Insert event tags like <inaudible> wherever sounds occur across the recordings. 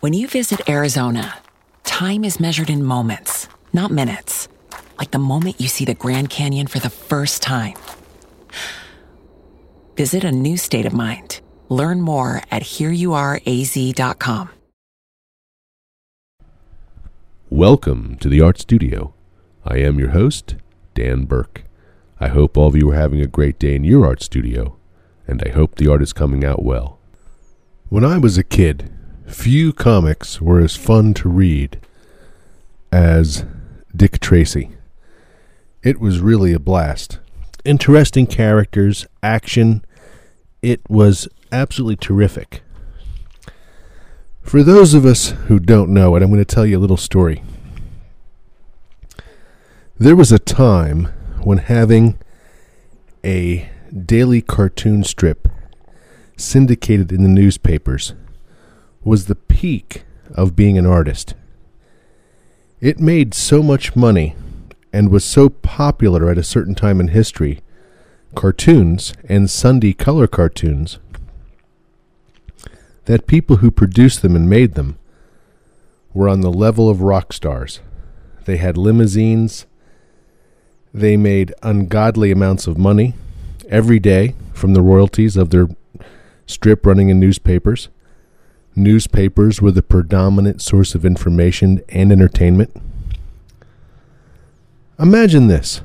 When you visit Arizona, time is measured in moments, not minutes. Like the moment you see the Grand Canyon for the first time. Visit a new state of mind. Learn more at hereyouareaz.com. Welcome to the Art Studio. I am your host, Dan Burke. I hope all of you are having a great day in your art studio, and I hope the art is coming out well. When I was a kid, few comics were as fun to read as Dick Tracy. It was really a blast. Interesting characters, action. It was absolutely terrific. For those of us who don't know it, I'm going to tell you a little story. There was a time when having a daily cartoon strip syndicated in the newspapers was the peak of being an artist. It made so much money and was so popular at a certain time in history, cartoons and Sunday color cartoons, that people who produced them and made them were on the level of rock stars. They had limousines. They made ungodly amounts of money every day from the royalties of their strip running in newspapers. Newspapers were the predominant source of information and entertainment. Imagine this.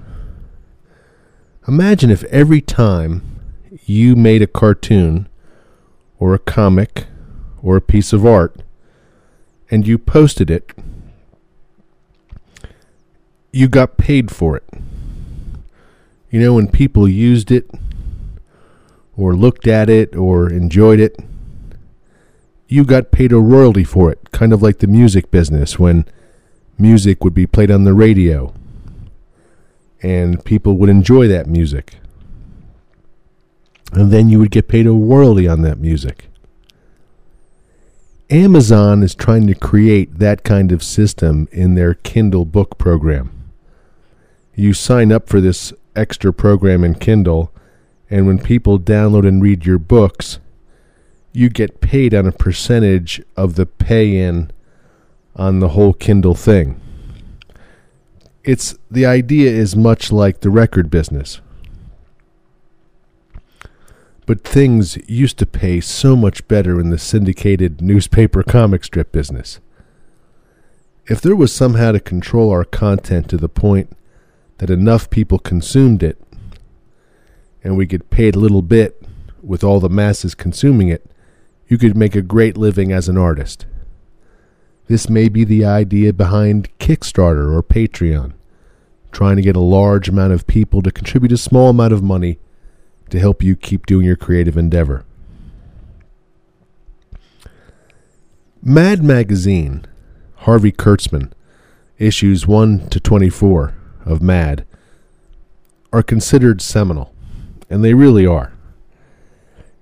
Imagine if every time you made a cartoon or a comic or a piece of art and you posted it, you got paid for it. You know, when people used it or looked at it or enjoyed it, you got paid a royalty for it, kind of like the music business when music would be played on the radio and people would enjoy that music. And then you would get paid a royalty on that music. Amazon is trying to create that kind of system in their Kindle book program. You sign up for this extra program in Kindle, and when people download and read your books, you get paid on a percentage of the pay in on the whole Kindle thing. It's the idea is much like the record business. But things used to pay so much better in the syndicated newspaper comic strip business. If there was somehow to control our content to the point that enough people consumed it, and we get paid a little bit with all the masses consuming it, you could make a great living as an artist. This may be the idea behind Kickstarter or Patreon, trying to get a large amount of people to contribute a small amount of money to help you keep doing your creative endeavor. Mad Magazine, Harvey Kurtzman, issues 1 to 24 of Mad, are considered seminal, and they really are.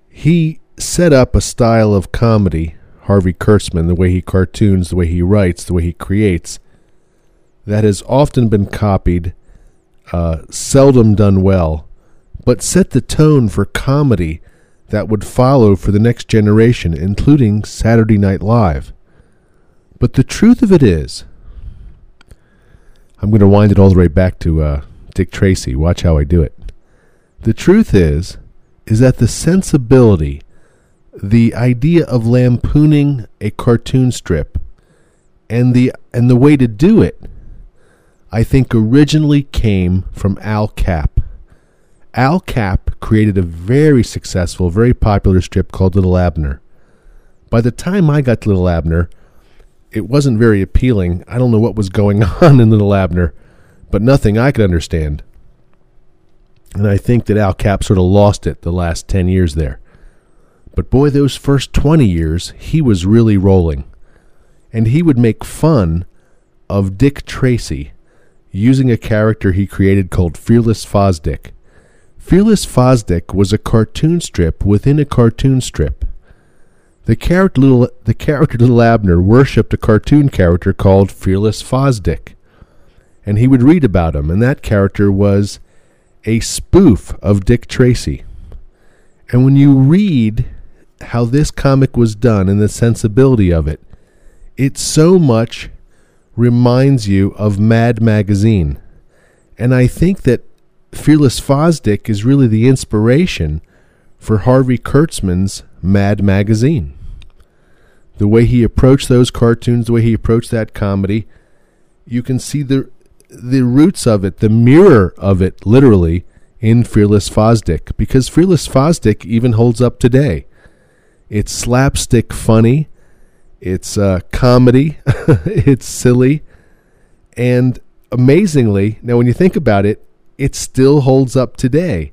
He set up a style of comedy Harvey Kurtzman, the way he cartoons, the way he writes, the way he creates, that has often been copied, uh, seldom done well, but set the tone for comedy that would follow for the next generation, including Saturday Night Live. But the truth of it is, I'm going to wind it all the way back to uh, Dick Tracy. Watch how I do it. The truth is, is that the sensibility the idea of lampooning a cartoon strip and the and the way to do it I think originally came from Al Capp. Al Capp created a very successful, very popular strip called Little Abner. By the time I got to Little Abner, it wasn't very appealing. I don't know what was going <laughs> on in Little Abner, but nothing I could understand. And I think that Al Capp sort of lost it the last 10 years there. But boy, those first 20 years, he was really rolling. And he would make fun of Dick Tracy using a character he created called Fearless Fosdick. Fearless Fosdick was a cartoon strip within a cartoon strip. The character Little, the character Little Abner worshipped a cartoon character called Fearless Fosdick. And he would read about him, and that character was a spoof of Dick Tracy. And when you read how this comic was done and the sensibility of it, it so much reminds you of Mad Magazine. And I think that Fearless Fosdick is really the inspiration for Harvey Kurtzman's Mad Magazine. The way he approached those cartoons, the way he approached that comedy, you can see the the roots of it, the mirror of it, literally, in Fearless Fosdick, because Fearless Fosdick even holds up today. It's slapstick funny, it's uh, comedy, <laughs> it's silly, and amazingly, now when you think about it, it still holds up today.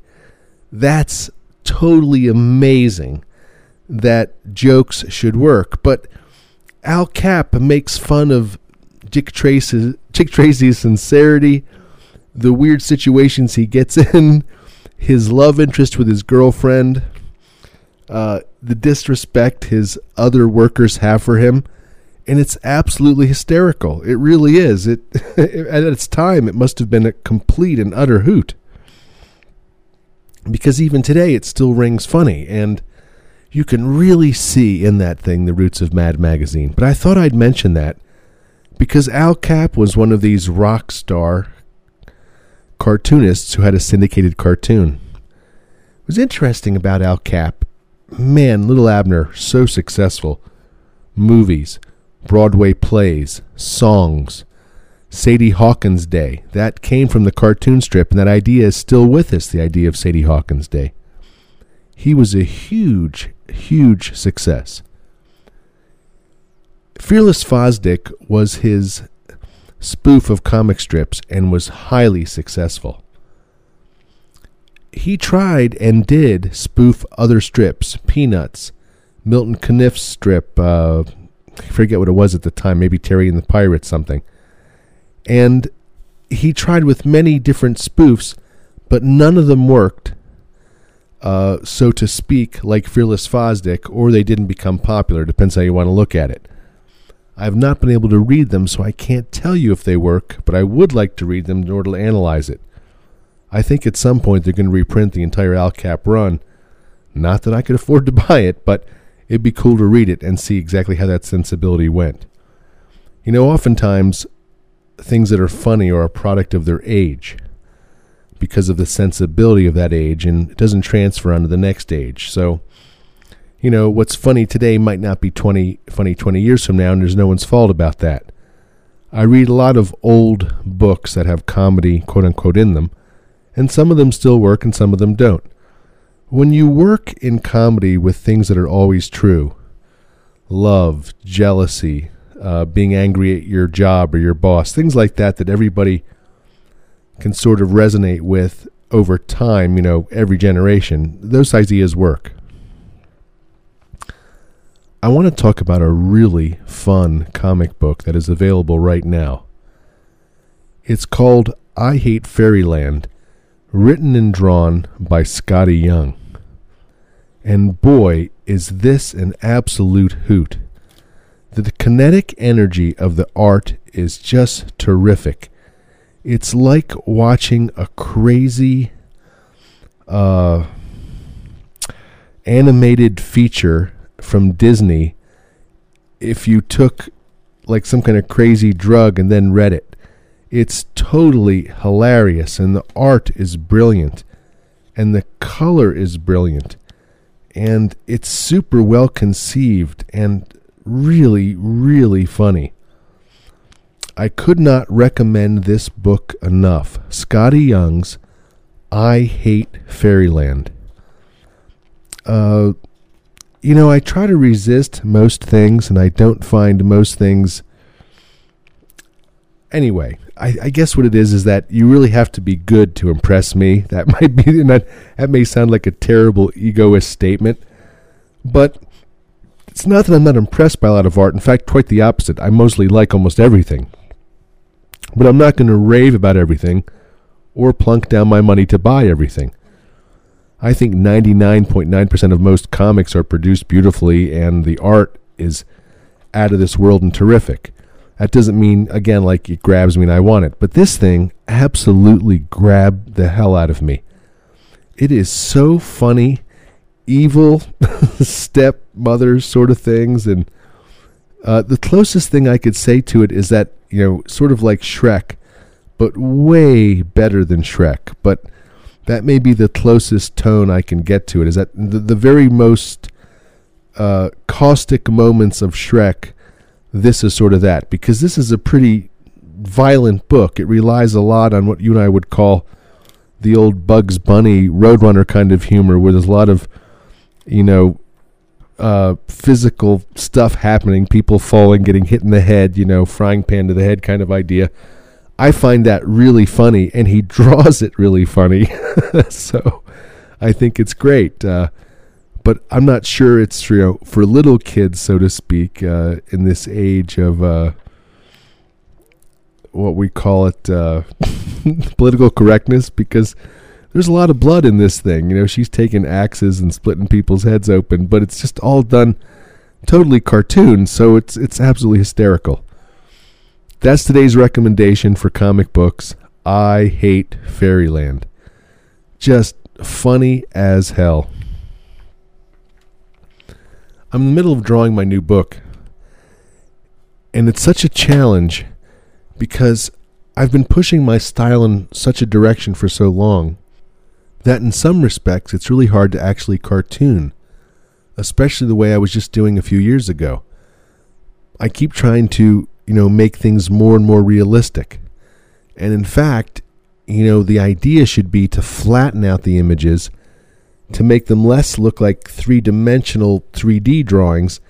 That's totally amazing that jokes should work. But Al Capp makes fun of Dick Tracy's, Dick Tracy's sincerity, the weird situations he gets <laughs> in, his love interest with his girlfriend, uh, the disrespect his other workers have for him, and it's absolutely hysterical. It really is. It <laughs> at its time, it must have been a complete and utter hoot. Because even today, it still rings funny, and you can really see in that thing the roots of Mad Magazine. But I thought I'd mention that because Al Capp was one of these rock star cartoonists who had a syndicated cartoon. It was interesting about Al Capp. Man, Little Abner, so successful. Movies, Broadway plays, songs. Sadie Hawkins Day. That came from the cartoon strip, and that idea is still with us the idea of Sadie Hawkins Day. He was a huge, huge success. Fearless Fosdick was his spoof of comic strips and was highly successful. He tried and did spoof other strips, Peanuts, Milton Caniff's strip, uh, I forget what it was at the time, maybe Terry and the Pirates something. And he tried with many different spoofs, but none of them worked, uh, so to speak, like Fearless Fosdick, or they didn't become popular. Depends how you want to look at it. I have not been able to read them, so I can't tell you if they work, but I would like to read them in order to analyze it. I think at some point they're going to reprint the entire Al Capp run. Not that I could afford to <laughs> buy it, but it'd be cool to read it and see exactly how that sensibility went. You know, oftentimes things that are funny are a product of their age because of the sensibility of that age and it doesn't transfer onto the next age. So, you know, what's funny today might not be 20 funny 20 years from now and there's no one's fault about that. I read a lot of old books that have comedy quote unquote in them and some of them still work and some of them don't. When you work in comedy with things that are always true, love, jealousy, uh, being angry at your job or your boss, things like that, that everybody can sort of resonate with over time, you know, every generation, those ideas work. I want to talk about a really fun comic book that is available right now. It's called I Hate Fairyland written and drawn by Skottie Young. And boy, is this an absolute hoot. The kinetic energy of the art is just terrific. It's like watching a crazy uh, animated feature from Disney if you took like some kind of crazy drug and then read it. It's totally hilarious, and the art is brilliant, and the color is brilliant, and it's super well conceived and really, really funny. I could not recommend this book enough. Skottie Young's I Hate Fairyland. Uh, you know, I try to resist most things, and I don't find most things. Anyway, I, I, guess what it is is that you really have to be good to impress me. <laughs> That might be that, that may sound like a terrible egoist statement, but it's not that I'm not impressed by a lot of art. In fact, quite the opposite. I mostly like almost everything, but I'm not going to rave about everything or plunk down my money to buy everything. I think 99.9% of most comics are produced beautifully, and the art is out of this world and terrific. That doesn't mean, again, like it grabs me and I want it. But this thing absolutely grabbed the hell out of me. It is so funny, evil <laughs> stepmother sort of things, and Uh, the closest thing I could say to it is that you know, sort of like Shrek, but way better than Shrek. But that may be the closest tone I can get to it. Is that the, the very most uh, caustic moments of Shrek? This is sort of that because this is a pretty violent book. It relies a lot on what you and I would call the old Bugs Bunny Roadrunner kind of humor, where there's a lot of, you know, uh, physical stuff happening, people falling, getting hit in the head, you know, frying pan to the head kind of idea. I find that really funny, and he <laughs> draws it really funny. <laughs> so I think it's great. Uh, but I'm not sure it's you know, for little kids, so to speak, uh, in this age of uh, what we call it uh, <laughs> political correctness, because there's a lot of blood in this thing. You know, she's taking axes and splitting people's heads open, but it's just all done totally cartoon, so it's it's absolutely hysterical. That's today's recommendation for comic books. I hate Fairyland. Just funny as hell. I'm in the middle of drawing my new book, and it's such a challenge because I've been pushing my style in such a direction for so long that in some respects it's really hard to actually cartoon, especially the way I was just doing a few years ago. I keep trying to you know, make things more and more realistic. And in fact, you know, the idea should be to flatten out the images to make them less look like three dimensional 3D drawings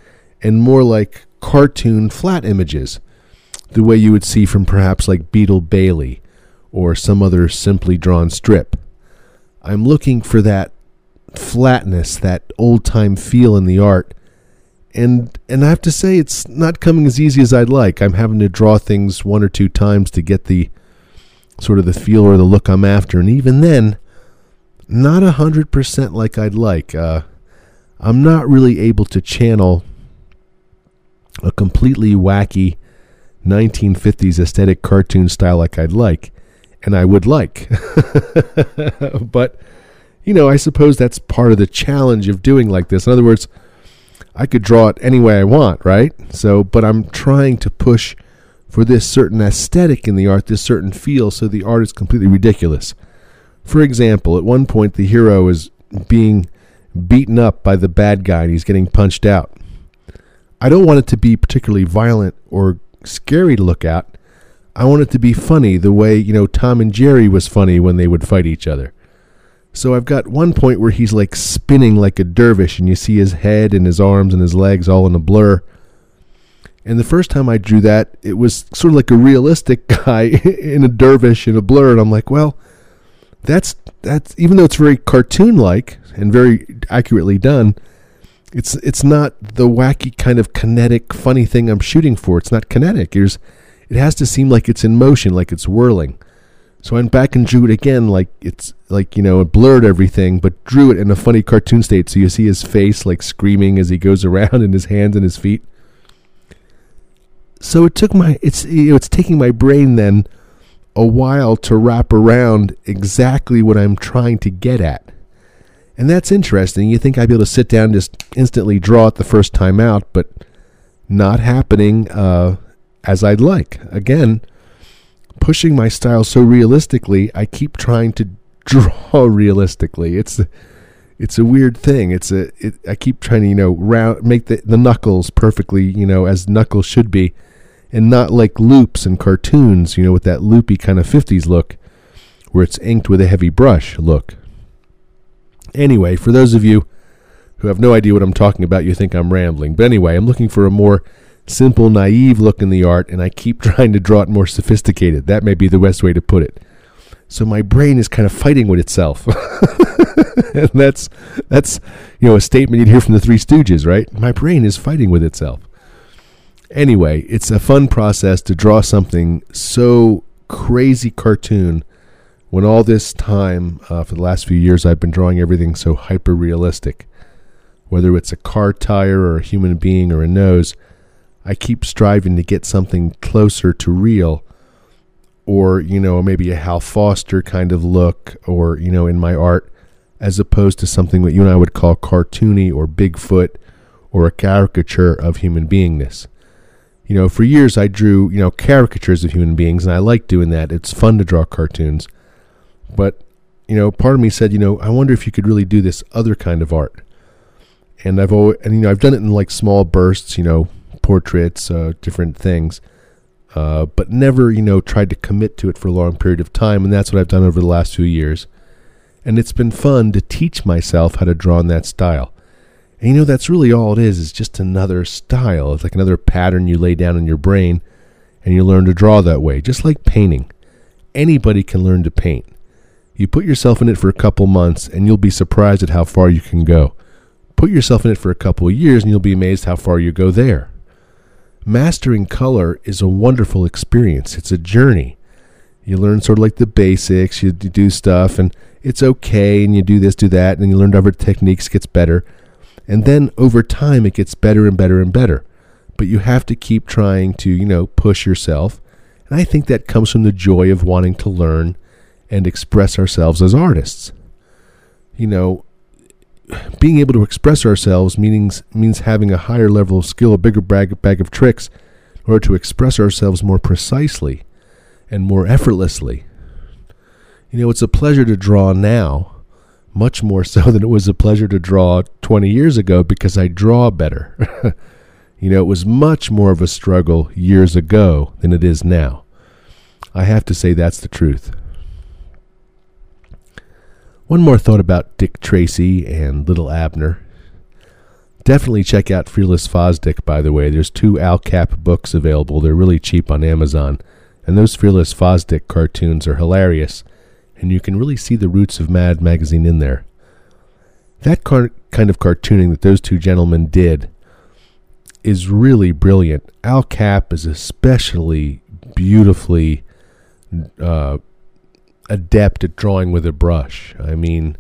and more like cartoon flat images, the way you would see from perhaps like Beetle Bailey or some other simply drawn strip. I'm looking for that flatness, that old time feel in the art and and I have to say it's not coming as easy as I'd like. I'm having to draw things one or two times to get the sort of the feel or the look I'm after, and even then, not a hundred percent like I'd like. Uh, I'm not really able to channel a completely wacky 1950s aesthetic cartoon style like I'd like, and I would like. <laughs> but you know, I suppose that's part of the challenge of doing like this. In other words I could draw it any way I want, right? So, but I'm trying to push for this certain aesthetic in the art, this certain feel, so the art is completely ridiculous. For example, at one point the hero is being beaten up by the bad guy and he's getting punched out. I don't want it to be particularly violent or scary to look at. I want it to be funny the way, you know, Tom and Jerry was funny when they would fight each other. So I've got one point where he's like spinning like a dervish, and you see his head and his arms and his legs all in a blur. And the first time I drew that, it was sort of like a realistic <laughs> guy <laughs> in a dervish in a blur, and I'm like, well, that's that's even though it's very cartoon-like and very accurately done, it's it's not the wacky kind of kinetic funny thing I'm shooting for. It's not kinetic. There's it has to seem like it's in motion, like it's whirling. So I went back and drew it again, like it's like you know, it blurred everything, but drew it in a funny cartoon state. So you see his face like screaming as he goes <laughs> around, and his hands and his feet. So it took my it's you know, it's taking my brain then a while to wrap around exactly what I'm trying to get at. And that's interesting. You think I'd be able to sit down and just instantly draw it the first time out, but not happening uh, as I'd like. Again, pushing my style so realistically, I keep trying to <laughs> draw realistically. It's it's a weird thing. It's a it, I keep trying to you know round make the the knuckles perfectly you know as knuckles should be, and not like loops and cartoons you know with that loopy kind of fifties look, where it's inked with a heavy brush look. Anyway, for those of you who have no idea what I'm talking about, you think I'm rambling. But anyway, I'm looking for a more simple, naive look in the art, and I keep <laughs> trying to draw it more sophisticated. That may be the best way to put it. So my brain is kind of fighting with itself. <laughs> and that's that's you know a statement you'd hear from the Three Stooges, right? My brain is fighting with itself. Anyway, it's a fun process to draw something so crazy cartoon when all this time uh, for the last few years I've been drawing everything so hyper realistic. Whether it's a car tire or a human being or a nose, I keep striving to get something closer to real or, you know, maybe a Hal Foster kind of look or, you know, in my art as opposed to something that you and I would call cartoony or Bigfoot or a caricature of human beingness. You know, for years I drew, you know, caricatures of human beings, and I like doing that. It's fun to draw cartoons. But, you know, part of me said, you know, I wonder if you could really do this other kind of art. And I've always, and you know, I've done it in like small bursts, you know, portraits, uh, different things, uh, but never, you know, tried to commit to it for a long period of time. And that's what I've done over the last few years. And it's been fun to teach myself how to draw in that style. And you know, that's really all it is, is just another style. It's like another pattern you lay down in your brain and you learn to draw that way, just like painting. Anybody can learn to paint. You put yourself in it for a couple months and you'll be surprised at how far you can go. Put yourself in it for a couple of years and you'll be amazed how far you go there. Mastering color is a wonderful experience. It's a journey. You learn sort of like the basics, you do stuff, and it's okay, and you do this, do that, and you learn other techniques, gets better and then over time, it gets better and better and better. But you have to keep trying to, you know, push yourself. And I think that comes from the joy of wanting to learn and express ourselves as artists. You know, being able to express ourselves means means having a higher level of skill, a bigger bag, bag of tricks, in order to express ourselves more precisely and more effortlessly. You know, it's a pleasure to draw now much more so than it was a pleasure to draw 20 years ago because I draw better. <laughs> you know, it was much more of a struggle years ago than it is now. I have to say that's the truth. One more thought about Dick Tracy and Little Abner. Definitely check out Fearless Fosdick, by the way. There's two Al Capp books available. They're really cheap on Amazon. And those Fearless Fosdick cartoons are hilarious and you can really see the roots of Mad Magazine in there. That car- kind of cartooning that those two gentlemen did is really brilliant. Al Capp is especially beautifully uh, adept at drawing with a brush. I mean,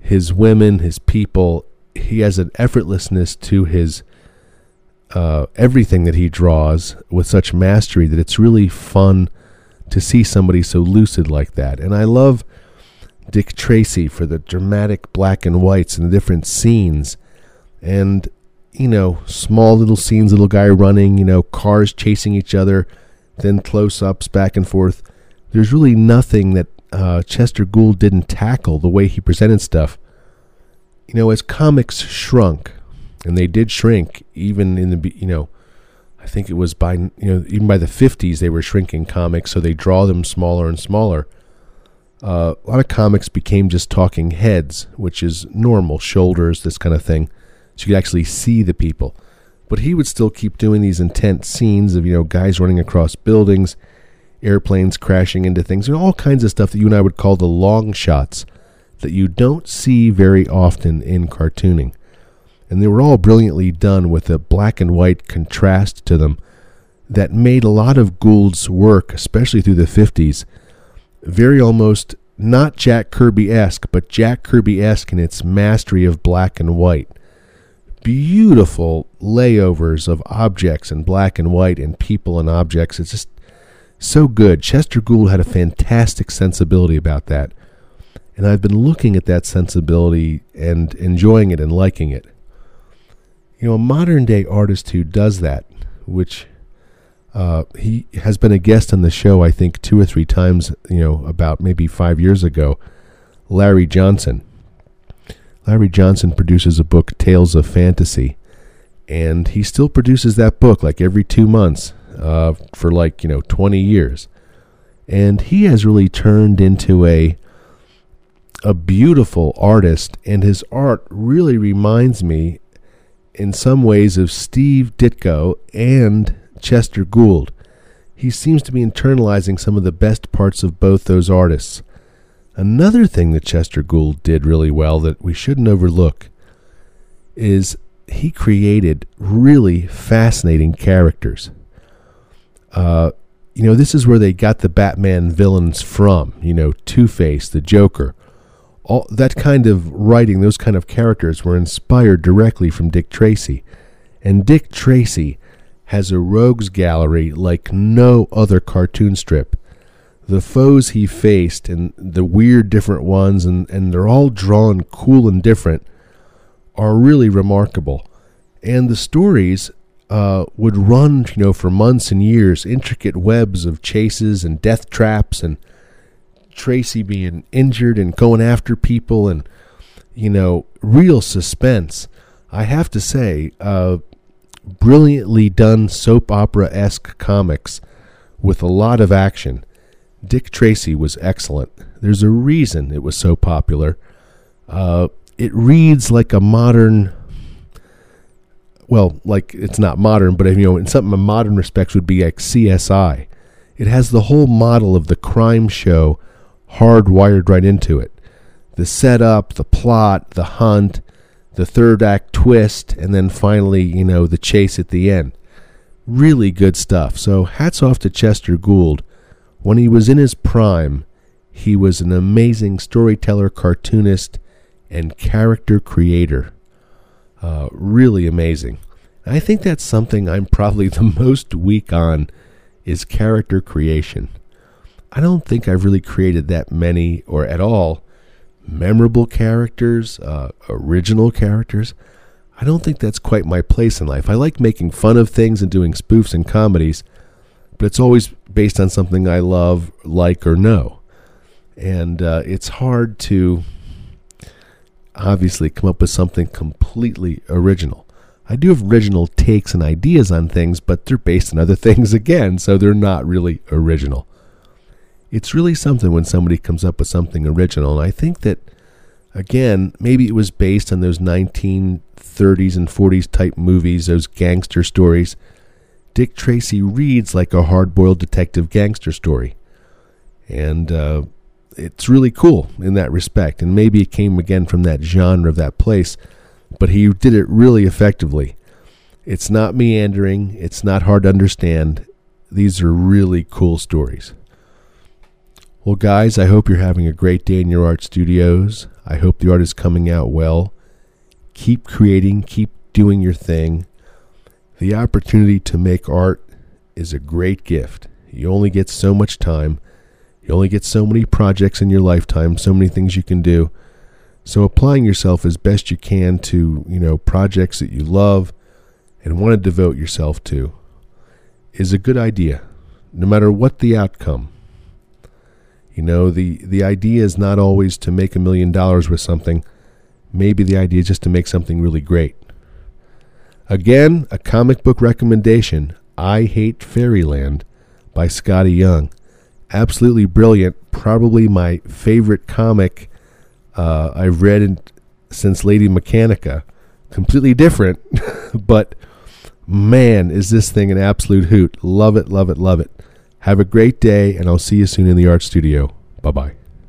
his women, his people, he has an effortlessness to his uh, everything that he draws with such mastery that it's really fun to see somebody so lucid like that. And I love Dick Tracy for the dramatic black and whites and the different scenes. And, you know, small little scenes, little guy running, you know, cars chasing each other, then close ups back and forth. There's really nothing that uh, Chester Gould didn't tackle the way he presented stuff. You know, as comics shrunk, and they did shrink even in the, you know, I think it was by you know even by the 50s they were shrinking comics, so they draw them smaller and smaller. Uh, a lot of comics became just talking heads, which is normal, shoulders, this kind of thing, so you could actually see the people. But he would still keep doing these intense scenes of you know guys running across buildings, airplanes crashing into things, and all kinds of stuff that you and I would call the long shots that you don't see very often in cartooning and they were all brilliantly done with a black and white contrast to them that made a lot of Gould's work, especially through the 50s, very almost not Jack Kirby esque, but Jack Kirby esque in its mastery of black and white. Beautiful layovers of objects in black and white and people and objects. It's just so good. Chester Gould had a fantastic sensibility about that. And I've been looking at that sensibility and enjoying it and liking it you know, a modern day artist who does that, which uh, he has been a guest on the show, I think, two or three times, you know, about maybe five years ago, Larry Johnson. Larry Johnson produces a book, Tales of Fantasy, and he still produces that book like every two months uh, for like, you know, 20 years. And he has really turned into a a beautiful artist, and his art really reminds me in some ways of Steve Ditko and Chester Gould. He seems to be internalizing some of the best parts of both those artists. Another thing that Chester Gould did really well that we shouldn't overlook is he created really fascinating characters. Uh, you know, this is where they got the Batman villains from. You know, Two Face, the Joker, all that kind of writing, those kind of characters were inspired directly from Dick Tracy. And Dick Tracy has a rogues gallery like no other cartoon strip. The foes he faced and the weird different ones and, and they're all drawn cool and different are really remarkable. And the stories uh, would run, you know, for months and years, intricate webs of chases and death traps, and Tracy being injured and going after people, and you know, real suspense. I have to say, uh, brilliantly done soap opera esque comics with a lot of action. Dick Tracy was excellent. There's a reason it was so popular. Uh, it reads like a modern well, like it's not modern, but you know, in something in modern respects would be like CSI. It has the whole model of the crime show hardwired right into it. The setup, the plot, the hunt, the third act twist, and then finally, you know, the chase at the end. Really good stuff. So hats off to Chester Gould. When he was in his prime, he was an amazing storyteller, cartoonist, and character creator. Uh, really amazing. I think that's something I'm probably <laughs> the most weak on is character creation. I don't think I've really created that many or at all memorable characters, uh, original characters. I don't think that's quite my place in life. I like making fun of things and doing spoofs and comedies, but it's always based on something I love, like, or know. And uh, it's hard to obviously come up with something completely original. I do have original takes and ideas on things, but they're based on other <laughs> things again, so they're not really original. It's really something when somebody comes up with something original, and I think that, again, maybe it was based on those 1930s and 40s type movies, those gangster stories. Dick Tracy reads like a hard boiled detective gangster story. And uh, it's really cool in that respect. And maybe it came again from that genre of that place, but he did it really effectively. It's not meandering, it's not hard to understand. These are really cool stories. Well, guys, I hope you're having a great day in your art studios. I hope the art is coming out well. Keep creating, keep doing your thing. The opportunity to make art is a great gift. You only get so much time you only get so many projects in your lifetime, so many things you can do. So applying yourself as best you can to, you know, projects that you love and want to devote yourself to is a good idea, no matter what the outcome. You know, the, the idea is not always to make a million dollars with something. Maybe the idea is just to make something really great. Again, a comic book recommendation I Hate Fairyland by Skottie Young absolutely brilliant. Probably my favorite comic uh, I've read in, since Lady Mechanika. Completely different, <laughs> but man, is this thing an absolute hoot. Love it, love it, love it. Have a great day, and I'll see you soon in the art studio. Bye bye.